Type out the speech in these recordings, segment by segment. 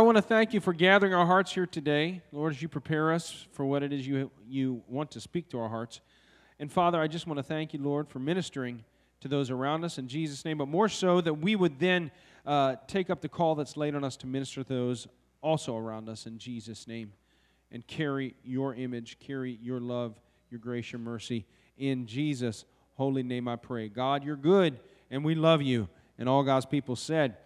I want to thank you for gathering our hearts here today. Lord, as you prepare us for what it is you, you want to speak to our hearts. And Father, I just want to thank you, Lord, for ministering to those around us in Jesus' name, but more so that we would then uh, take up the call that's laid on us to minister to those also around us in Jesus' name and carry your image, carry your love, your grace, your mercy. In Jesus' holy name I pray. God, you're good, and we love you. And all God's people said,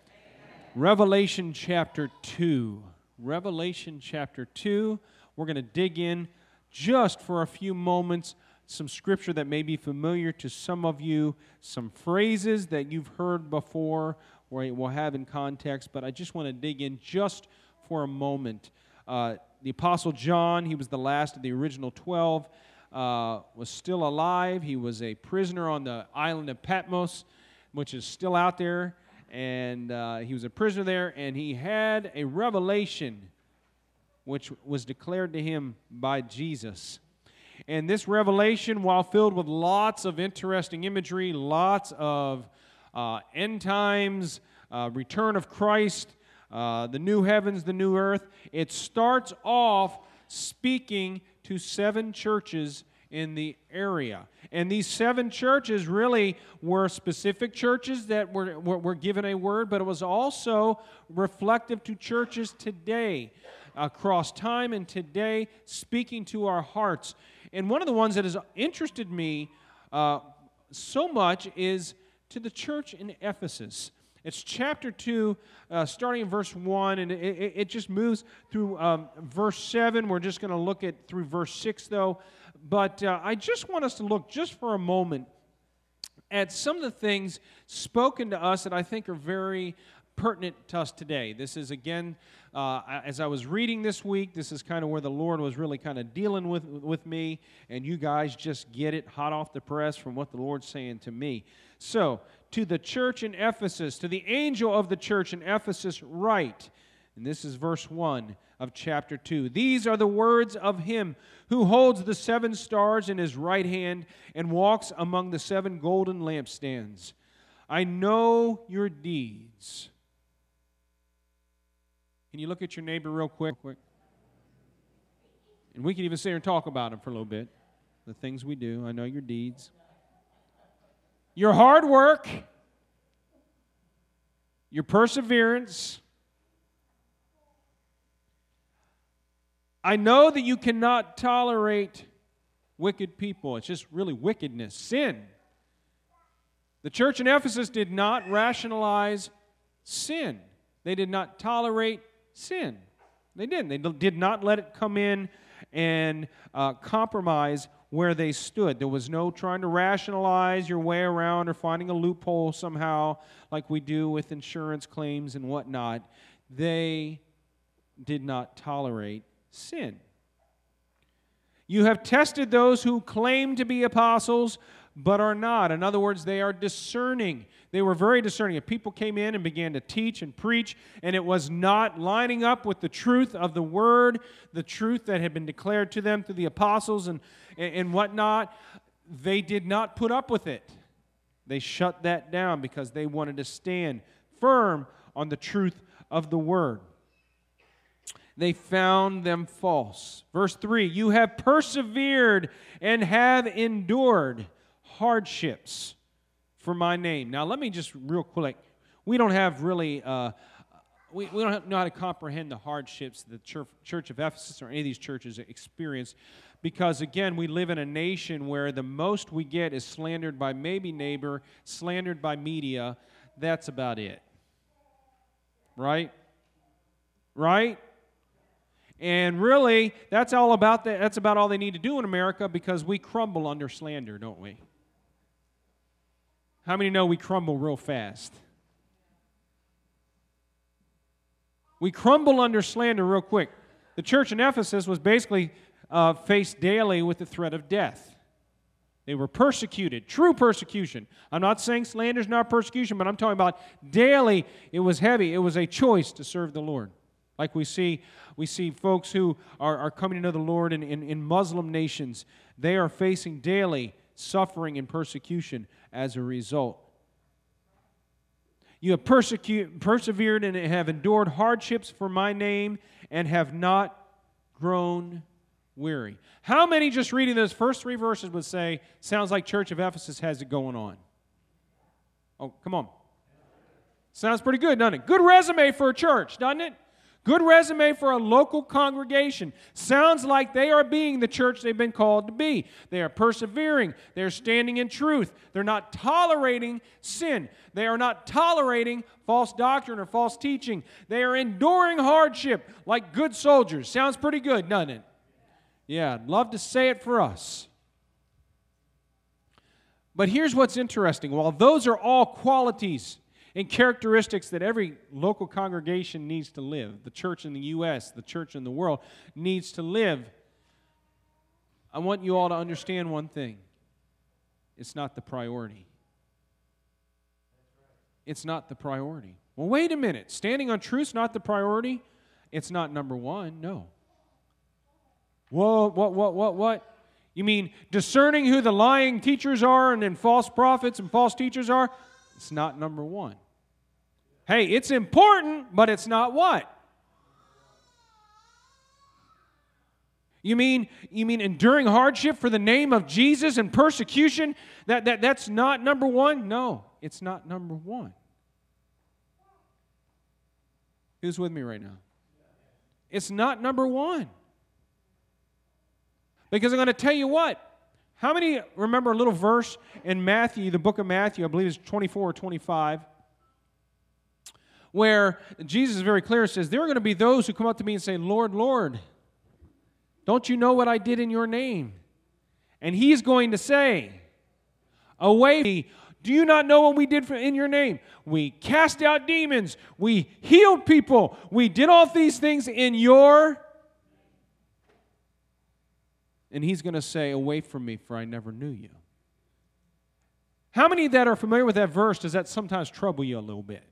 Revelation chapter 2. Revelation chapter 2. We're going to dig in just for a few moments. Some scripture that may be familiar to some of you, some phrases that you've heard before or we'll have in context, but I just want to dig in just for a moment. Uh, the Apostle John, he was the last of the original 12, uh, was still alive. He was a prisoner on the island of Patmos, which is still out there and uh, he was a prisoner there, and he had a revelation which was declared to him by Jesus. And this revelation, while filled with lots of interesting imagery, lots of uh, end times, uh, return of Christ, uh, the new heavens, the new earth, it starts off speaking to seven churches in the area. And these seven churches really were specific churches that were, were, were given a word, but it was also reflective to churches today, across time and today, speaking to our hearts. And one of the ones that has interested me uh, so much is to the church in Ephesus. It's chapter 2, uh, starting in verse 1, and it, it just moves through um, verse 7. We're just going to look at through verse 6, though but uh, I just want us to look just for a moment at some of the things spoken to us that I think are very pertinent to us today. This is, again, uh, as I was reading this week, this is kind of where the Lord was really kind of dealing with, with me, and you guys just get it hot off the press from what the Lord's saying to me. So, to the church in Ephesus, to the angel of the church in Ephesus, write, and this is verse 1 of chapter 2. These are the words of him who holds the seven stars in his right hand and walks among the seven golden lampstands. I know your deeds. Can you look at your neighbor real quick? quick? And we can even sit here and talk about them for a little bit. The things we do. I know your deeds. Your hard work, your perseverance, I know that you cannot tolerate wicked people. It's just really wickedness, sin. The church in Ephesus did not rationalize sin, they did not tolerate sin. They didn't. They did not let it come in and uh, compromise where they stood. There was no trying to rationalize your way around or finding a loophole somehow, like we do with insurance claims and whatnot. They did not tolerate sin. You have tested those who claim to be apostles but are not. In other words, they are discerning. They were very discerning. If people came in and began to teach and preach, and it was not lining up with the truth of the word, the truth that had been declared to them through the apostles and, and whatnot, they did not put up with it. They shut that down because they wanted to stand firm on the truth of the word they found them false. Verse 3 You have persevered and have endured hardships for my name. Now, let me just real quick. We don't have really, uh, we, we don't know how to comprehend the hardships that the church, church of Ephesus or any of these churches experienced because, again, we live in a nation where the most we get is slandered by maybe neighbor, slandered by media. That's about it. Right? Right? And really, that's all about that. That's about all they need to do in America because we crumble under slander, don't we? How many know we crumble real fast? We crumble under slander real quick. The church in Ephesus was basically uh, faced daily with the threat of death. They were persecuted, true persecution. I'm not saying slander is not persecution, but I'm talking about daily. It was heavy. It was a choice to serve the Lord. Like we see, we see folks who are, are coming to know the Lord in, in, in Muslim nations, they are facing daily suffering and persecution as a result. You have persecute, persevered and have endured hardships for my name and have not grown weary. How many just reading those first three verses would say, sounds like Church of Ephesus has it going on? Oh, come on. Sounds pretty good, doesn't it? Good resume for a church, doesn't it? Good resume for a local congregation. Sounds like they are being the church they've been called to be. They are persevering. They're standing in truth. They're not tolerating sin. They are not tolerating false doctrine or false teaching. They are enduring hardship like good soldiers. Sounds pretty good, doesn't it? Yeah, I'd love to say it for us. But here's what's interesting. While those are all qualities and characteristics that every local congregation needs to live. The church in the U.S., the church in the world needs to live. I want you all to understand one thing it's not the priority. It's not the priority. Well, wait a minute. Standing on truth's not the priority? It's not number one. No. Whoa, what, what, what, what? You mean discerning who the lying teachers are and then false prophets and false teachers are? It's not number one. Hey, it's important, but it's not what? You mean you mean enduring hardship for the name of Jesus and persecution? That, that that's not number one? No, it's not number one. Who's with me right now? It's not number one. Because I'm going to tell you what. How many remember a little verse in Matthew, the book of Matthew, I believe it's 24 or 25? Where Jesus is very clear says, There are going to be those who come up to me and say, Lord, Lord, don't you know what I did in your name? And he's going to say, Away. Do you not know what we did in your name? We cast out demons. We healed people. We did all these things in your. And he's going to say, Away from me, for I never knew you. How many that are familiar with that verse does that sometimes trouble you a little bit?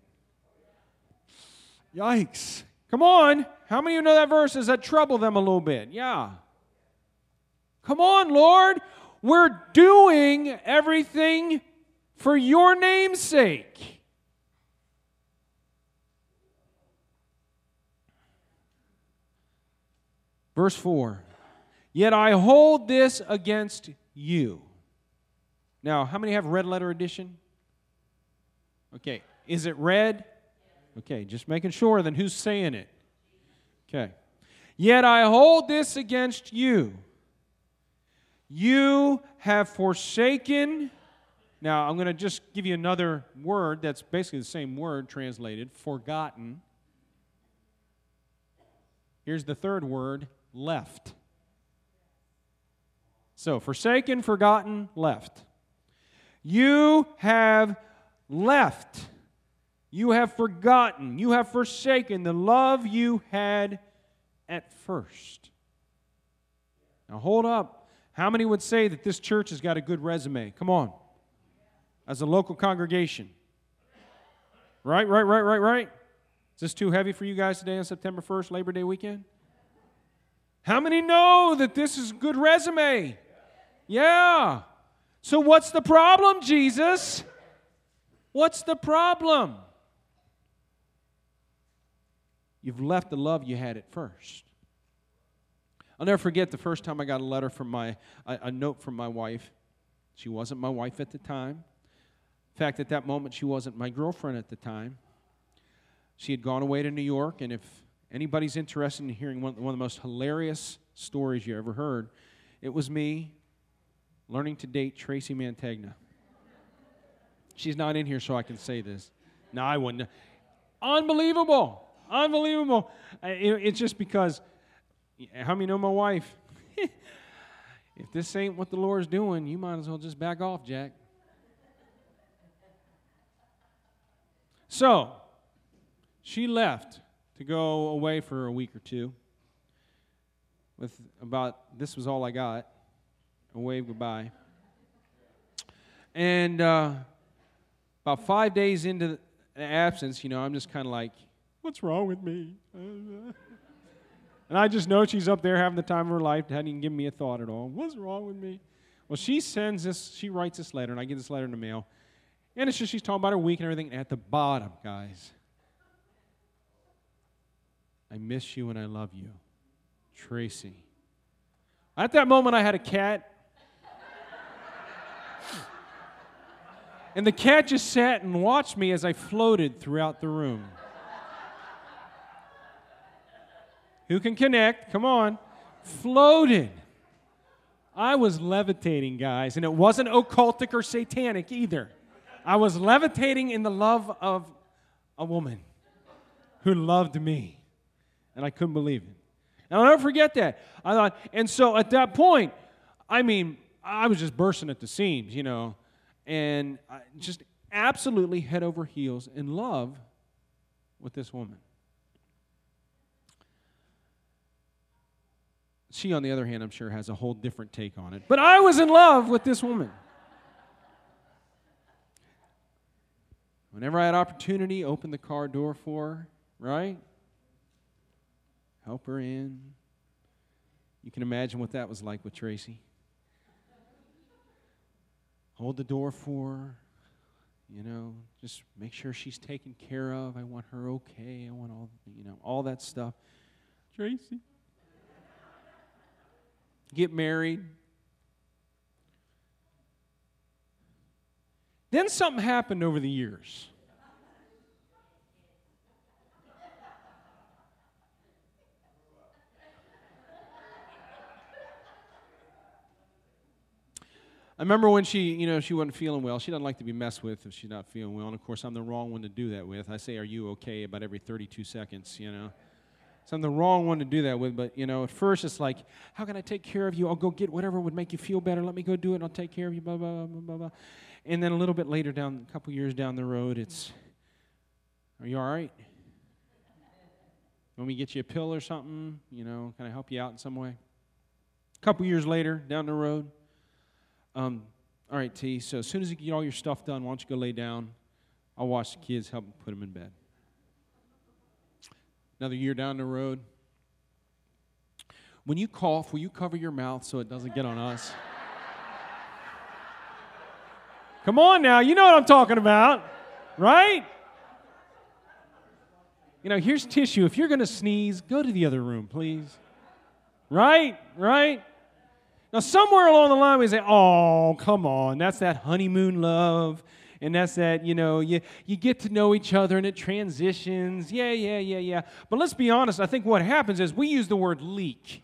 Yikes. Come on. How many of you know that verse? Does that trouble them a little bit? Yeah. Come on, Lord. We're doing everything for your name's sake. Verse 4 Yet I hold this against you. Now, how many have red letter edition? Okay. Is it red? Okay, just making sure then who's saying it. Okay. Yet I hold this against you. You have forsaken. Now, I'm going to just give you another word that's basically the same word translated forgotten. Here's the third word left. So, forsaken, forgotten, left. You have left you have forgotten, you have forsaken the love you had at first. Now, hold up. How many would say that this church has got a good resume? Come on. As a local congregation. Right, right, right, right, right. Is this too heavy for you guys today on September 1st, Labor Day weekend? How many know that this is a good resume? Yeah. So, what's the problem, Jesus? What's the problem? You've left the love you had at first. I'll never forget the first time I got a letter from my, a, a note from my wife. She wasn't my wife at the time. In fact, at that moment, she wasn't my girlfriend at the time. She had gone away to New York, and if anybody's interested in hearing one, one of the most hilarious stories you ever heard, it was me learning to date Tracy Mantegna. She's not in here, so I can say this. No, I wouldn't. Unbelievable. Unbelievable. It's just because, how many know my wife? if this ain't what the Lord's doing, you might as well just back off, Jack. So, she left to go away for a week or two with about this was all I got a wave goodbye. And uh, about five days into the absence, you know, I'm just kind of like, What's wrong with me? and I just know she's up there having the time of her life, hadn't even given me a thought at all. What's wrong with me? Well, she sends this, she writes this letter, and I get this letter in the mail. And it's just she's talking about her week and everything. At the bottom, guys, I miss you and I love you. Tracy. At that moment, I had a cat. and the cat just sat and watched me as I floated throughout the room. Who can connect? Come on. Floated. I was levitating, guys, and it wasn't occultic or satanic either. I was levitating in the love of a woman who loved me, and I couldn't believe it. And I'll never forget that. I thought, and so at that point, I mean, I was just bursting at the seams, you know, and just absolutely head over heels in love with this woman. She, on the other hand, I'm sure has a whole different take on it. But I was in love with this woman. Whenever I had opportunity, open the car door for her, right? Help her in. You can imagine what that was like with Tracy. Hold the door for her. You know, just make sure she's taken care of. I want her okay. I want all, you know, all that stuff. Tracy get married. Then something happened over the years. I remember when she, you know, she wasn't feeling well. She doesn't like to be messed with if she's not feeling well. And of course, I'm the wrong one to do that with. I say, "Are you okay?" about every 32 seconds, you know. So I'm the wrong one to do that with, but you know, at first it's like, how can I take care of you? I'll go get whatever would make you feel better. Let me go do it I'll take care of you, blah, blah, blah, blah, blah. And then a little bit later down, a couple years down the road, it's, are you all right? Let me get you a pill or something? You know, can I help you out in some way? A couple years later, down the road, um, all right, T, so as soon as you get all your stuff done, why don't you go lay down? I'll watch the kids, help put them in bed another year down the road. When you cough, will you cover your mouth so it doesn't get on us? Come on now, you know what I'm talking about, right? You know, here's tissue. If you're going to sneeze, go to the other room, please. Right? Right? Now, somewhere along the line, we say, oh, come on, that's that honeymoon love and that's that, you know, you, you get to know each other and it transitions. Yeah, yeah, yeah, yeah. But let's be honest, I think what happens is we use the word leak.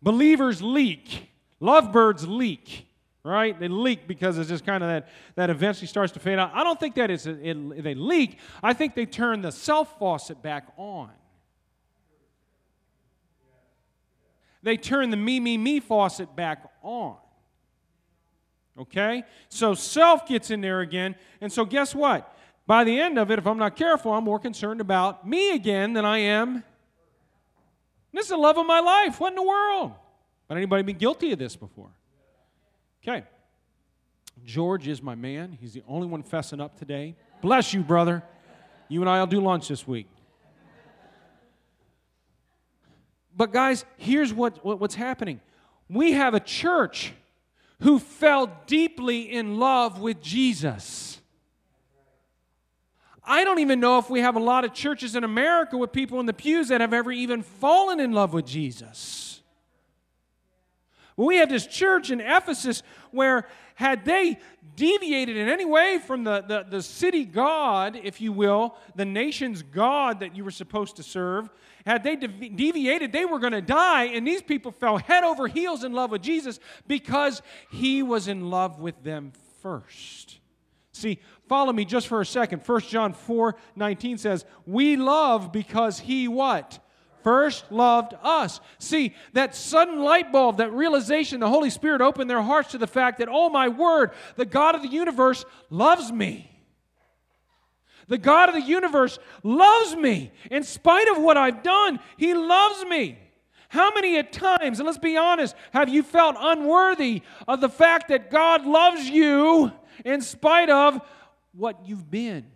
Believers leak, lovebirds leak, right? They leak because it's just kind of that, that eventually starts to fade out. I don't think that it's a, it, they leak, I think they turn the self faucet back on. They turn the me, me, me faucet back on. Okay? So self gets in there again. And so guess what? By the end of it, if I'm not careful, I'm more concerned about me again than I am. This is the love of my life. What in the world? But anybody been guilty of this before? Okay. George is my man. He's the only one fessing up today. Bless you, brother. You and I will do lunch this week. But guys, here's what, what what's happening. We have a church who fell deeply in love with Jesus. I don't even know if we have a lot of churches in America with people in the pews that have ever even fallen in love with Jesus. Well, we have this church in Ephesus where, had they deviated in any way from the, the, the city God, if you will, the nation's God that you were supposed to serve, had they deviated, they were going to die. And these people fell head over heels in love with Jesus because he was in love with them first. See, follow me just for a second. 1 John 4 19 says, We love because he what? First loved us. See, that sudden light bulb, that realization, the Holy Spirit opened their hearts to the fact that, oh my word, the God of the universe loves me. The God of the universe loves me. In spite of what I've done, He loves me. How many at times, and let's be honest, have you felt unworthy of the fact that God loves you in spite of what you've been?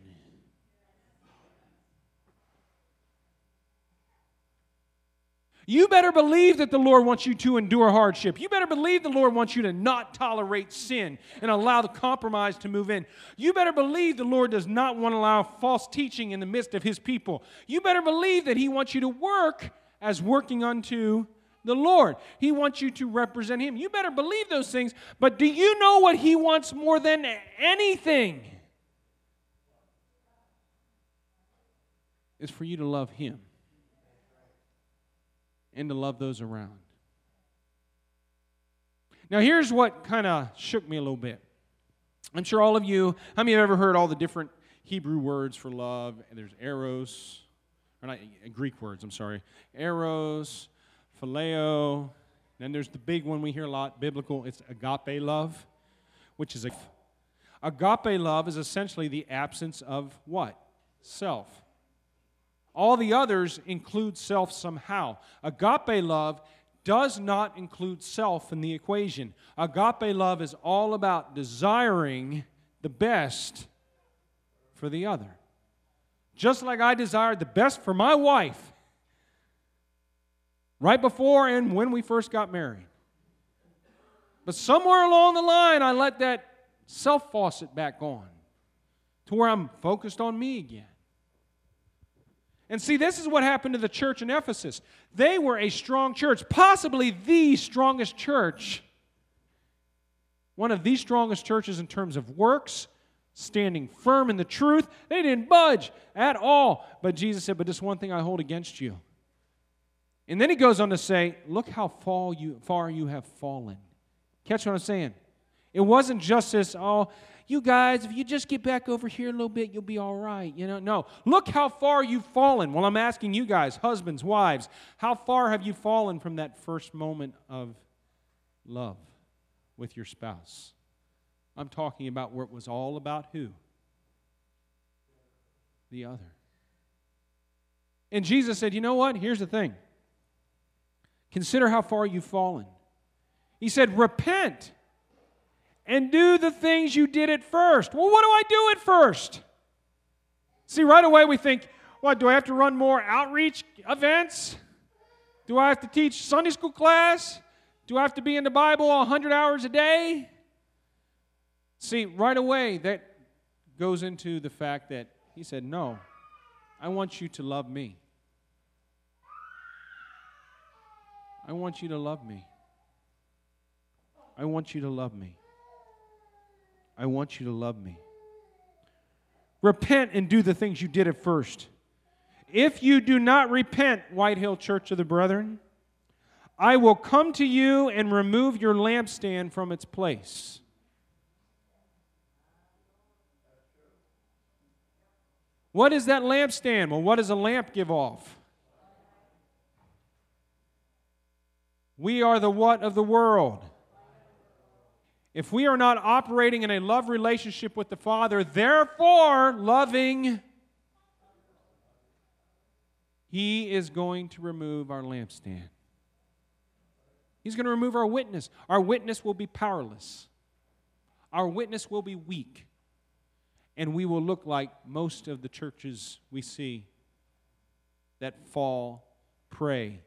You better believe that the Lord wants you to endure hardship. You better believe the Lord wants you to not tolerate sin and allow the compromise to move in. You better believe the Lord does not want to allow false teaching in the midst of his people. You better believe that he wants you to work as working unto the Lord. He wants you to represent him. You better believe those things, but do you know what he wants more than anything? Is for you to love him and to love those around. Now, here's what kind of shook me a little bit. I'm sure all of you, how many have ever heard all the different Hebrew words for love? There's eros, or not uh, Greek words, I'm sorry. Eros, phileo. Then there's the big one we hear a lot, biblical, it's agape love, which is a. Agape love is essentially the absence of what? Self. All the others include self somehow. Agape love does not include self in the equation. Agape love is all about desiring the best for the other. Just like I desired the best for my wife right before and when we first got married. But somewhere along the line, I let that self faucet back on to where I'm focused on me again. And see, this is what happened to the church in Ephesus. They were a strong church, possibly the strongest church, one of the strongest churches in terms of works, standing firm in the truth. They didn't budge at all. But Jesus said, But this one thing I hold against you. And then he goes on to say, Look how far you, far you have fallen. Catch what I'm saying? It wasn't just this, oh, you guys, if you just get back over here a little bit, you'll be all right. You know, no. Look how far you've fallen. Well, I'm asking you guys, husbands, wives, how far have you fallen from that first moment of love with your spouse? I'm talking about where it was all about who? The other. And Jesus said, You know what? Here's the thing. Consider how far you've fallen. He said, Repent and do the things you did at first. Well, what do I do at first? See, right away we think, what, do I have to run more outreach events? Do I have to teach Sunday school class? Do I have to be in the Bible 100 hours a day? See, right away that goes into the fact that he said, No, I want you to love me. I want you to love me. I want you to love me. I want you to love me. Repent and do the things you did at first. If you do not repent, White Hill Church of the Brethren, I will come to you and remove your lampstand from its place. What is that lampstand? Well, what does a lamp give off? We are the what of the world? If we are not operating in a love relationship with the Father, therefore loving, He is going to remove our lampstand. He's going to remove our witness. Our witness will be powerless, our witness will be weak, and we will look like most of the churches we see that fall prey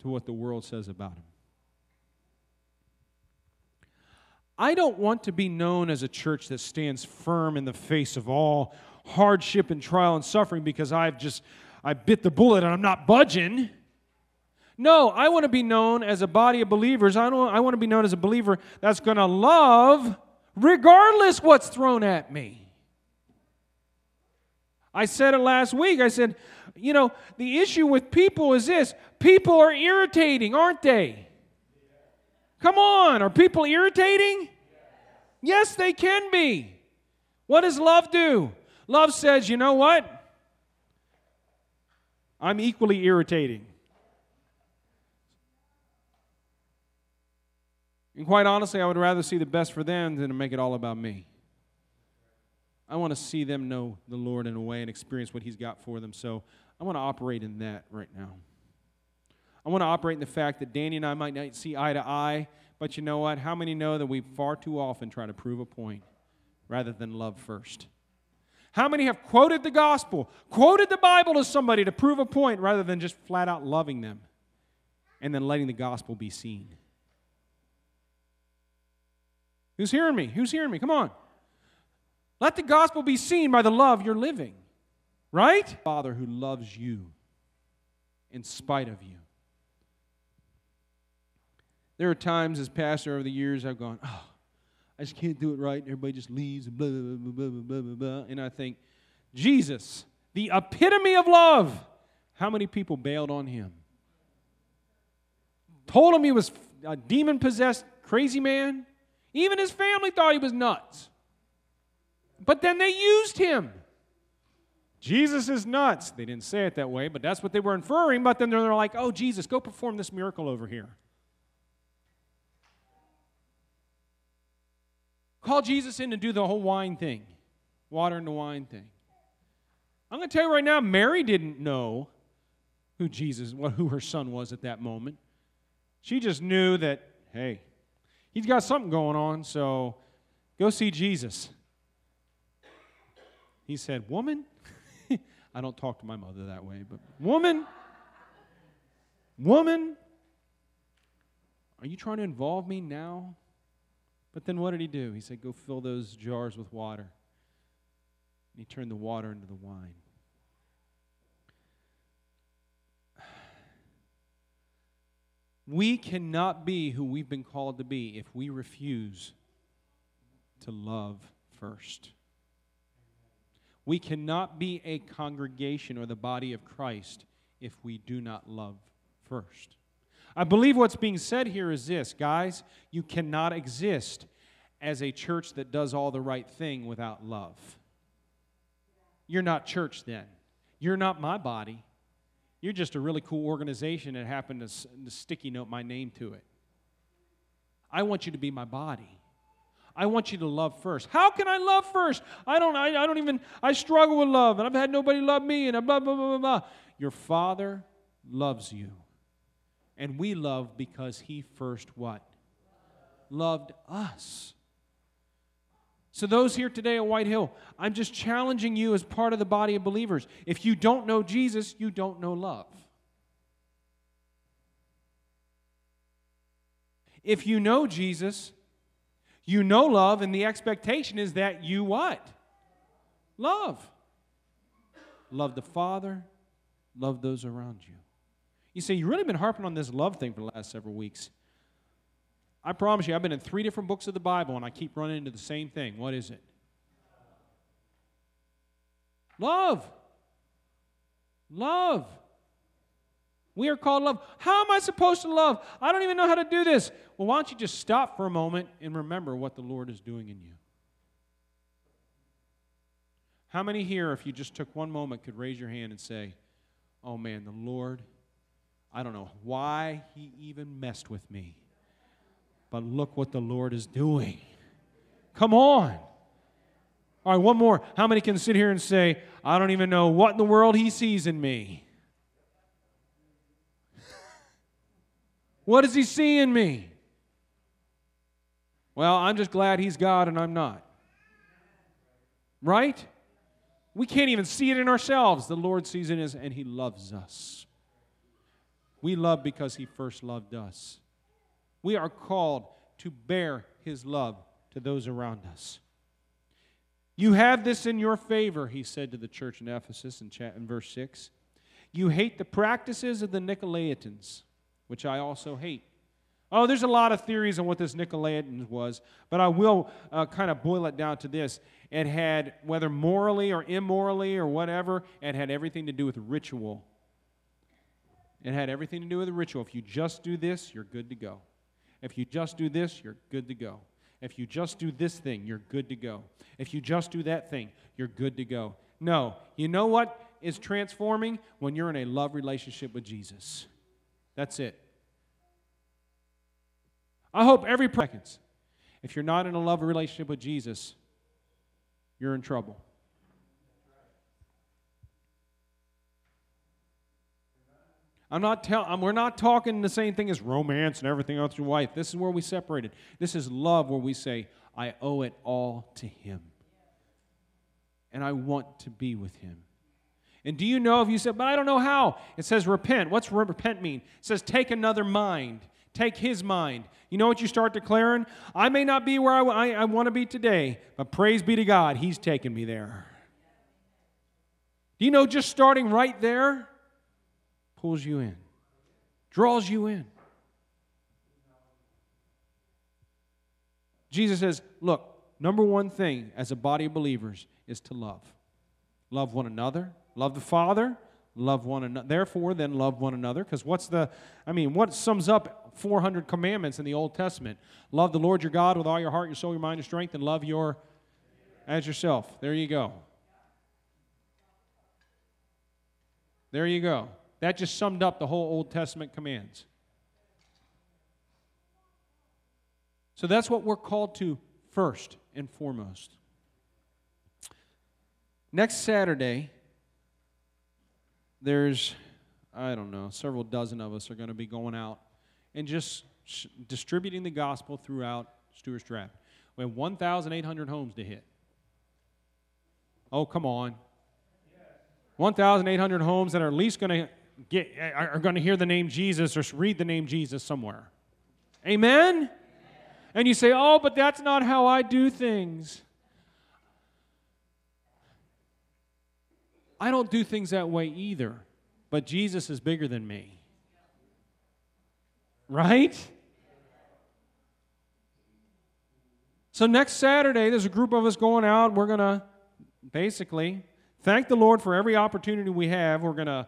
to what the world says about Him. I don't want to be known as a church that stands firm in the face of all hardship and trial and suffering because I've just I bit the bullet and I'm not budging. No, I want to be known as a body of believers. I, don't, I want to be known as a believer that's going to love regardless what's thrown at me. I said it last week. I said, you know, the issue with people is this people are irritating, aren't they? Come on, are people irritating? Yes, they can be. What does love do? Love says, you know what? I'm equally irritating. And quite honestly, I would rather see the best for them than to make it all about me. I want to see them know the Lord in a way and experience what He's got for them. So I want to operate in that right now. I want to operate in the fact that Danny and I might not see eye to eye, but you know what? How many know that we far too often try to prove a point rather than love first? How many have quoted the gospel, quoted the Bible to somebody to prove a point rather than just flat out loving them and then letting the gospel be seen? Who's hearing me? Who's hearing me? Come on. Let the gospel be seen by the love you're living. Right? Father who loves you in spite of you. There are times as pastor over the years I've gone, oh, I just can't do it right. And everybody just leaves and blah, blah, blah, blah, blah, blah. And I think, Jesus, the epitome of love. How many people bailed on him? Told him he was a demon possessed crazy man. Even his family thought he was nuts. But then they used him. Jesus is nuts. They didn't say it that way, but that's what they were inferring. But then they're like, oh, Jesus, go perform this miracle over here. Call Jesus in to do the whole wine thing, water into wine thing. I'm going to tell you right now, Mary didn't know who Jesus, who her son was at that moment. She just knew that, hey, he's got something going on, so go see Jesus. He said, Woman, I don't talk to my mother that way, but woman, woman, are you trying to involve me now? But then what did he do? He said, Go fill those jars with water. And he turned the water into the wine. We cannot be who we've been called to be if we refuse to love first. We cannot be a congregation or the body of Christ if we do not love first. I believe what's being said here is this guys, you cannot exist as a church that does all the right thing without love. You're not church then. You're not my body. You're just a really cool organization that happened to, to sticky note my name to it. I want you to be my body. I want you to love first. How can I love first? I don't, I, I don't even, I struggle with love, and I've had nobody love me, and blah, blah, blah, blah, blah. Your Father loves you. And we love because He first what? Loved us. So, those here today at White Hill, I'm just challenging you as part of the body of believers. If you don't know Jesus, you don't know love. If you know Jesus, you know love, and the expectation is that you what? Love. Love the Father, love those around you. You say, you've really been harping on this love thing for the last several weeks. I promise you, I've been in three different books of the Bible and I keep running into the same thing. What is it? Love. Love. We are called love. How am I supposed to love? I don't even know how to do this. Well, why don't you just stop for a moment and remember what the Lord is doing in you? How many here, if you just took one moment, could raise your hand and say, Oh man, the Lord, I don't know why He even messed with me, but look what the Lord is doing. Come on. All right, one more. How many can sit here and say, I don't even know what in the world He sees in me? What does he see in me? Well, I'm just glad he's God and I'm not. Right? We can't even see it in ourselves. The Lord sees it in us and he loves us. We love because he first loved us. We are called to bear his love to those around us. You have this in your favor, he said to the church in Ephesus in, verse 6. You hate the practices of the Nicolaitans which I also hate. Oh, there's a lot of theories on what this Nicolaitan was, but I will uh, kind of boil it down to this. It had, whether morally or immorally or whatever, it had everything to do with ritual. It had everything to do with the ritual. If you just do this, you're good to go. If you just do this, you're good to go. If you just do this thing, you're good to go. If you just do that thing, you're good to go. No, you know what is transforming? When you're in a love relationship with Jesus. That's it. I hope every seconds. If you're not in a love relationship with Jesus, you're in trouble. I'm not telling. We're not talking the same thing as romance and everything else your wife. This is where we separated. This is love, where we say, "I owe it all to Him." and I want to be with him. And do you know if you said, but I don't know how? It says repent. What's repent mean? It says take another mind, take his mind. You know what you start declaring? I may not be where I, I, I want to be today, but praise be to God, he's taken me there. Do you know just starting right there pulls you in, draws you in? Jesus says, look, number one thing as a body of believers is to love. Love one another, Love the Father, love one another. Therefore, then love one another. Because what's the, I mean, what sums up 400 commandments in the Old Testament? Love the Lord your God with all your heart, your soul, your mind, your strength, and love your as yourself. There you go. There you go. That just summed up the whole Old Testament commands. So that's what we're called to first and foremost. Next Saturday, there's, I don't know, several dozen of us are going to be going out and just sh- distributing the gospel throughout Stuarts Draft. We have 1,800 homes to hit. Oh, come on. 1,800 homes that are at least going to get are going to hear the name Jesus or read the name Jesus somewhere. Amen? And you say, "Oh, but that's not how I do things." I don't do things that way either, but Jesus is bigger than me. Right? So next Saturday, there's a group of us going out. We're going to basically thank the Lord for every opportunity we have. We're going to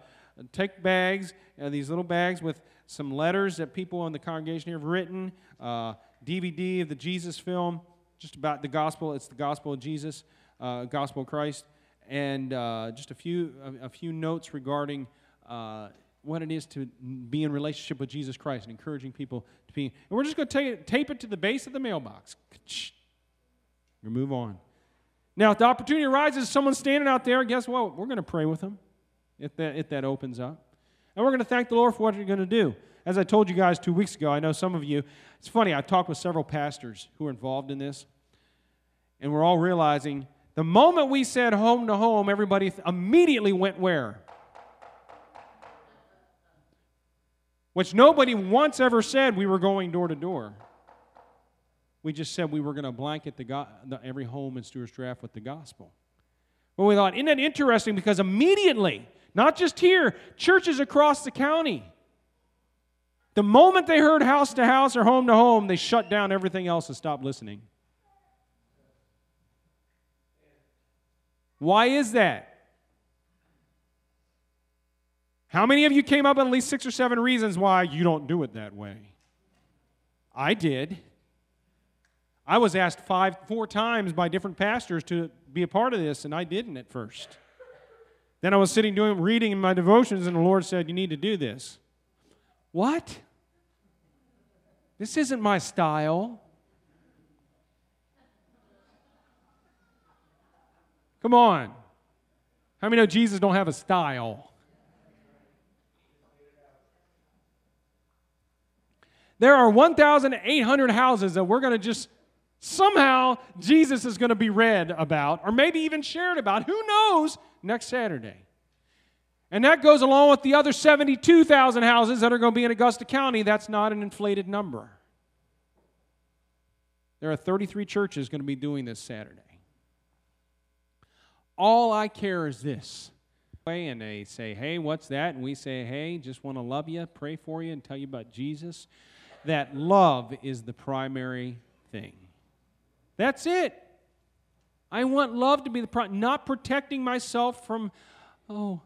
take bags, uh, these little bags with some letters that people in the congregation here have written, uh, DVD of the Jesus film, just about the gospel. It's the gospel of Jesus, uh, gospel of Christ and uh, just a few, a, a, few notes regarding uh, what it is to be in relationship with Jesus Christ and encouraging people to be. And we're just going to tape it to the base of the mailbox. Move on. Now, if the opportunity arises, someone's standing out there, guess what? We're going to pray with them if that, if that opens up. And we're going to thank the Lord for what you're going to do. As I told you guys two weeks ago, I know some of you, it's funny, I talked with several pastors who are involved in this, and we're all realizing the moment we said home to home, everybody immediately went where? Which nobody once ever said we were going door to door. We just said we were going to blanket the, go- the, every home in Stuarts Draft with the gospel. But we thought, isn't that interesting? Because immediately, not just here, churches across the county, the moment they heard house to house or home to home, they shut down everything else and stopped listening. Why is that? How many of you came up with at least six or seven reasons why you don't do it that way? I did. I was asked five, four times by different pastors to be a part of this, and I didn't at first. Then I was sitting doing reading in my devotions, and the Lord said, You need to do this. What? This isn't my style. Come on. How many know Jesus don't have a style? There are 1,800 houses that we're going to just somehow Jesus is going to be read about, or maybe even shared about. Who knows? Next Saturday. And that goes along with the other 72,000 houses that are going to be in Augusta County. That's not an inflated number. There are 33 churches going to be doing this Saturday. All I care is this. And they say, hey, what's that? And we say, hey, just want to love you, pray for you, and tell you about Jesus. That love is the primary thing. That's it. I want love to be the pri- not protecting myself from, oh,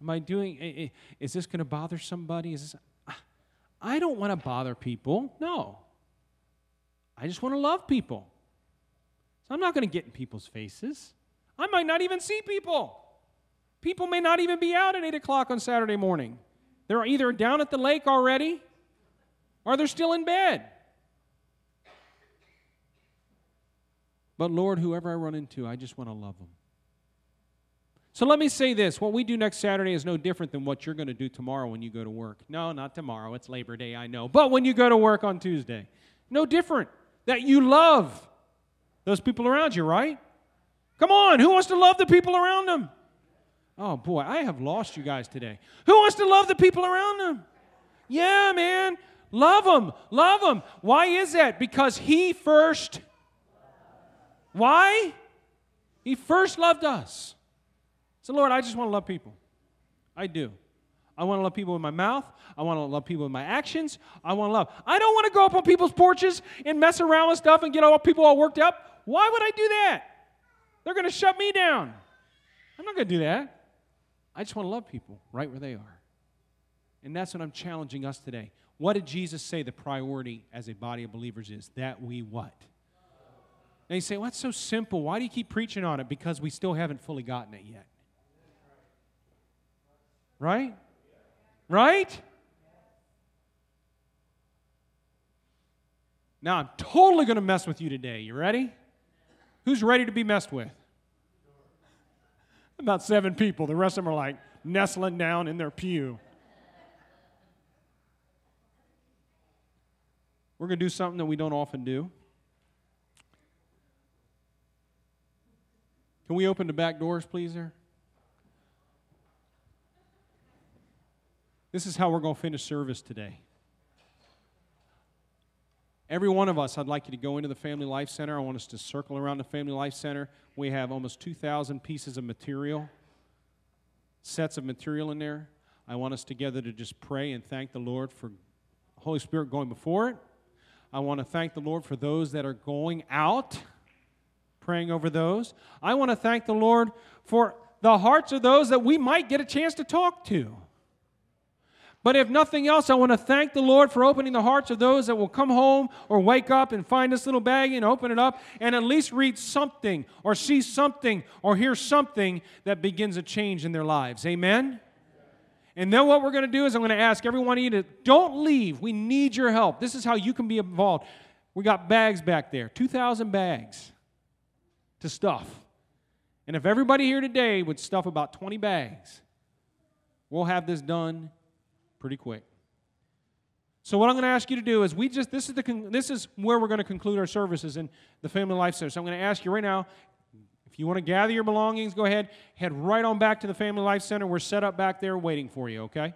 am I doing, is this going to bother somebody? Is this, I don't want to bother people. No. I just want to love people. So I'm not going to get in people's faces. I might not even see people. People may not even be out at 8 o'clock on Saturday morning. They're either down at the lake already or they're still in bed. But Lord, whoever I run into, I just want to love them. So let me say this what we do next Saturday is no different than what you're going to do tomorrow when you go to work. No, not tomorrow. It's Labor Day, I know. But when you go to work on Tuesday, no different. That you love those people around you, right? Come on, who wants to love the people around them? Oh boy, I have lost you guys today. Who wants to love the people around them? Yeah, man. Love them. Love them. Why is that? Because He first. Why? He first loved us. So, Lord, I just want to love people. I do. I want to love people with my mouth. I want to love people with my actions. I want to love. I don't want to go up on people's porches and mess around with stuff and get all people all worked up. Why would I do that? They're going to shut me down. I'm not going to do that. I just want to love people right where they are. And that's what I'm challenging us today. What did Jesus say the priority as a body of believers is? That we what? And you say, well, that's so simple. Why do you keep preaching on it? Because we still haven't fully gotten it yet. Right? Right? Now, I'm totally going to mess with you today. You ready? Who's ready to be messed with? About seven people. The rest of them are like nestling down in their pew. We're going to do something that we don't often do. Can we open the back doors, please, there? This is how we're going to finish service today. Every one of us, I'd like you to go into the Family Life Center. I want us to circle around the Family Life Center. We have almost 2,000 pieces of material, sets of material in there. I want us together to just pray and thank the Lord for Holy Spirit going before it. I want to thank the Lord for those that are going out, praying over those. I want to thank the Lord for the hearts of those that we might get a chance to talk to. But if nothing else, I want to thank the Lord for opening the hearts of those that will come home or wake up and find this little bag and open it up and at least read something or see something or hear something that begins a change in their lives. Amen? And then what we're going to do is I'm going to ask every one of you to don't leave. We need your help. This is how you can be involved. We got bags back there 2,000 bags to stuff. And if everybody here today would stuff about 20 bags, we'll have this done pretty quick. So what I'm going to ask you to do is we just this is the this is where we're going to conclude our services in the Family Life Center. So I'm going to ask you right now if you want to gather your belongings, go ahead, head right on back to the Family Life Center. We're set up back there waiting for you, okay?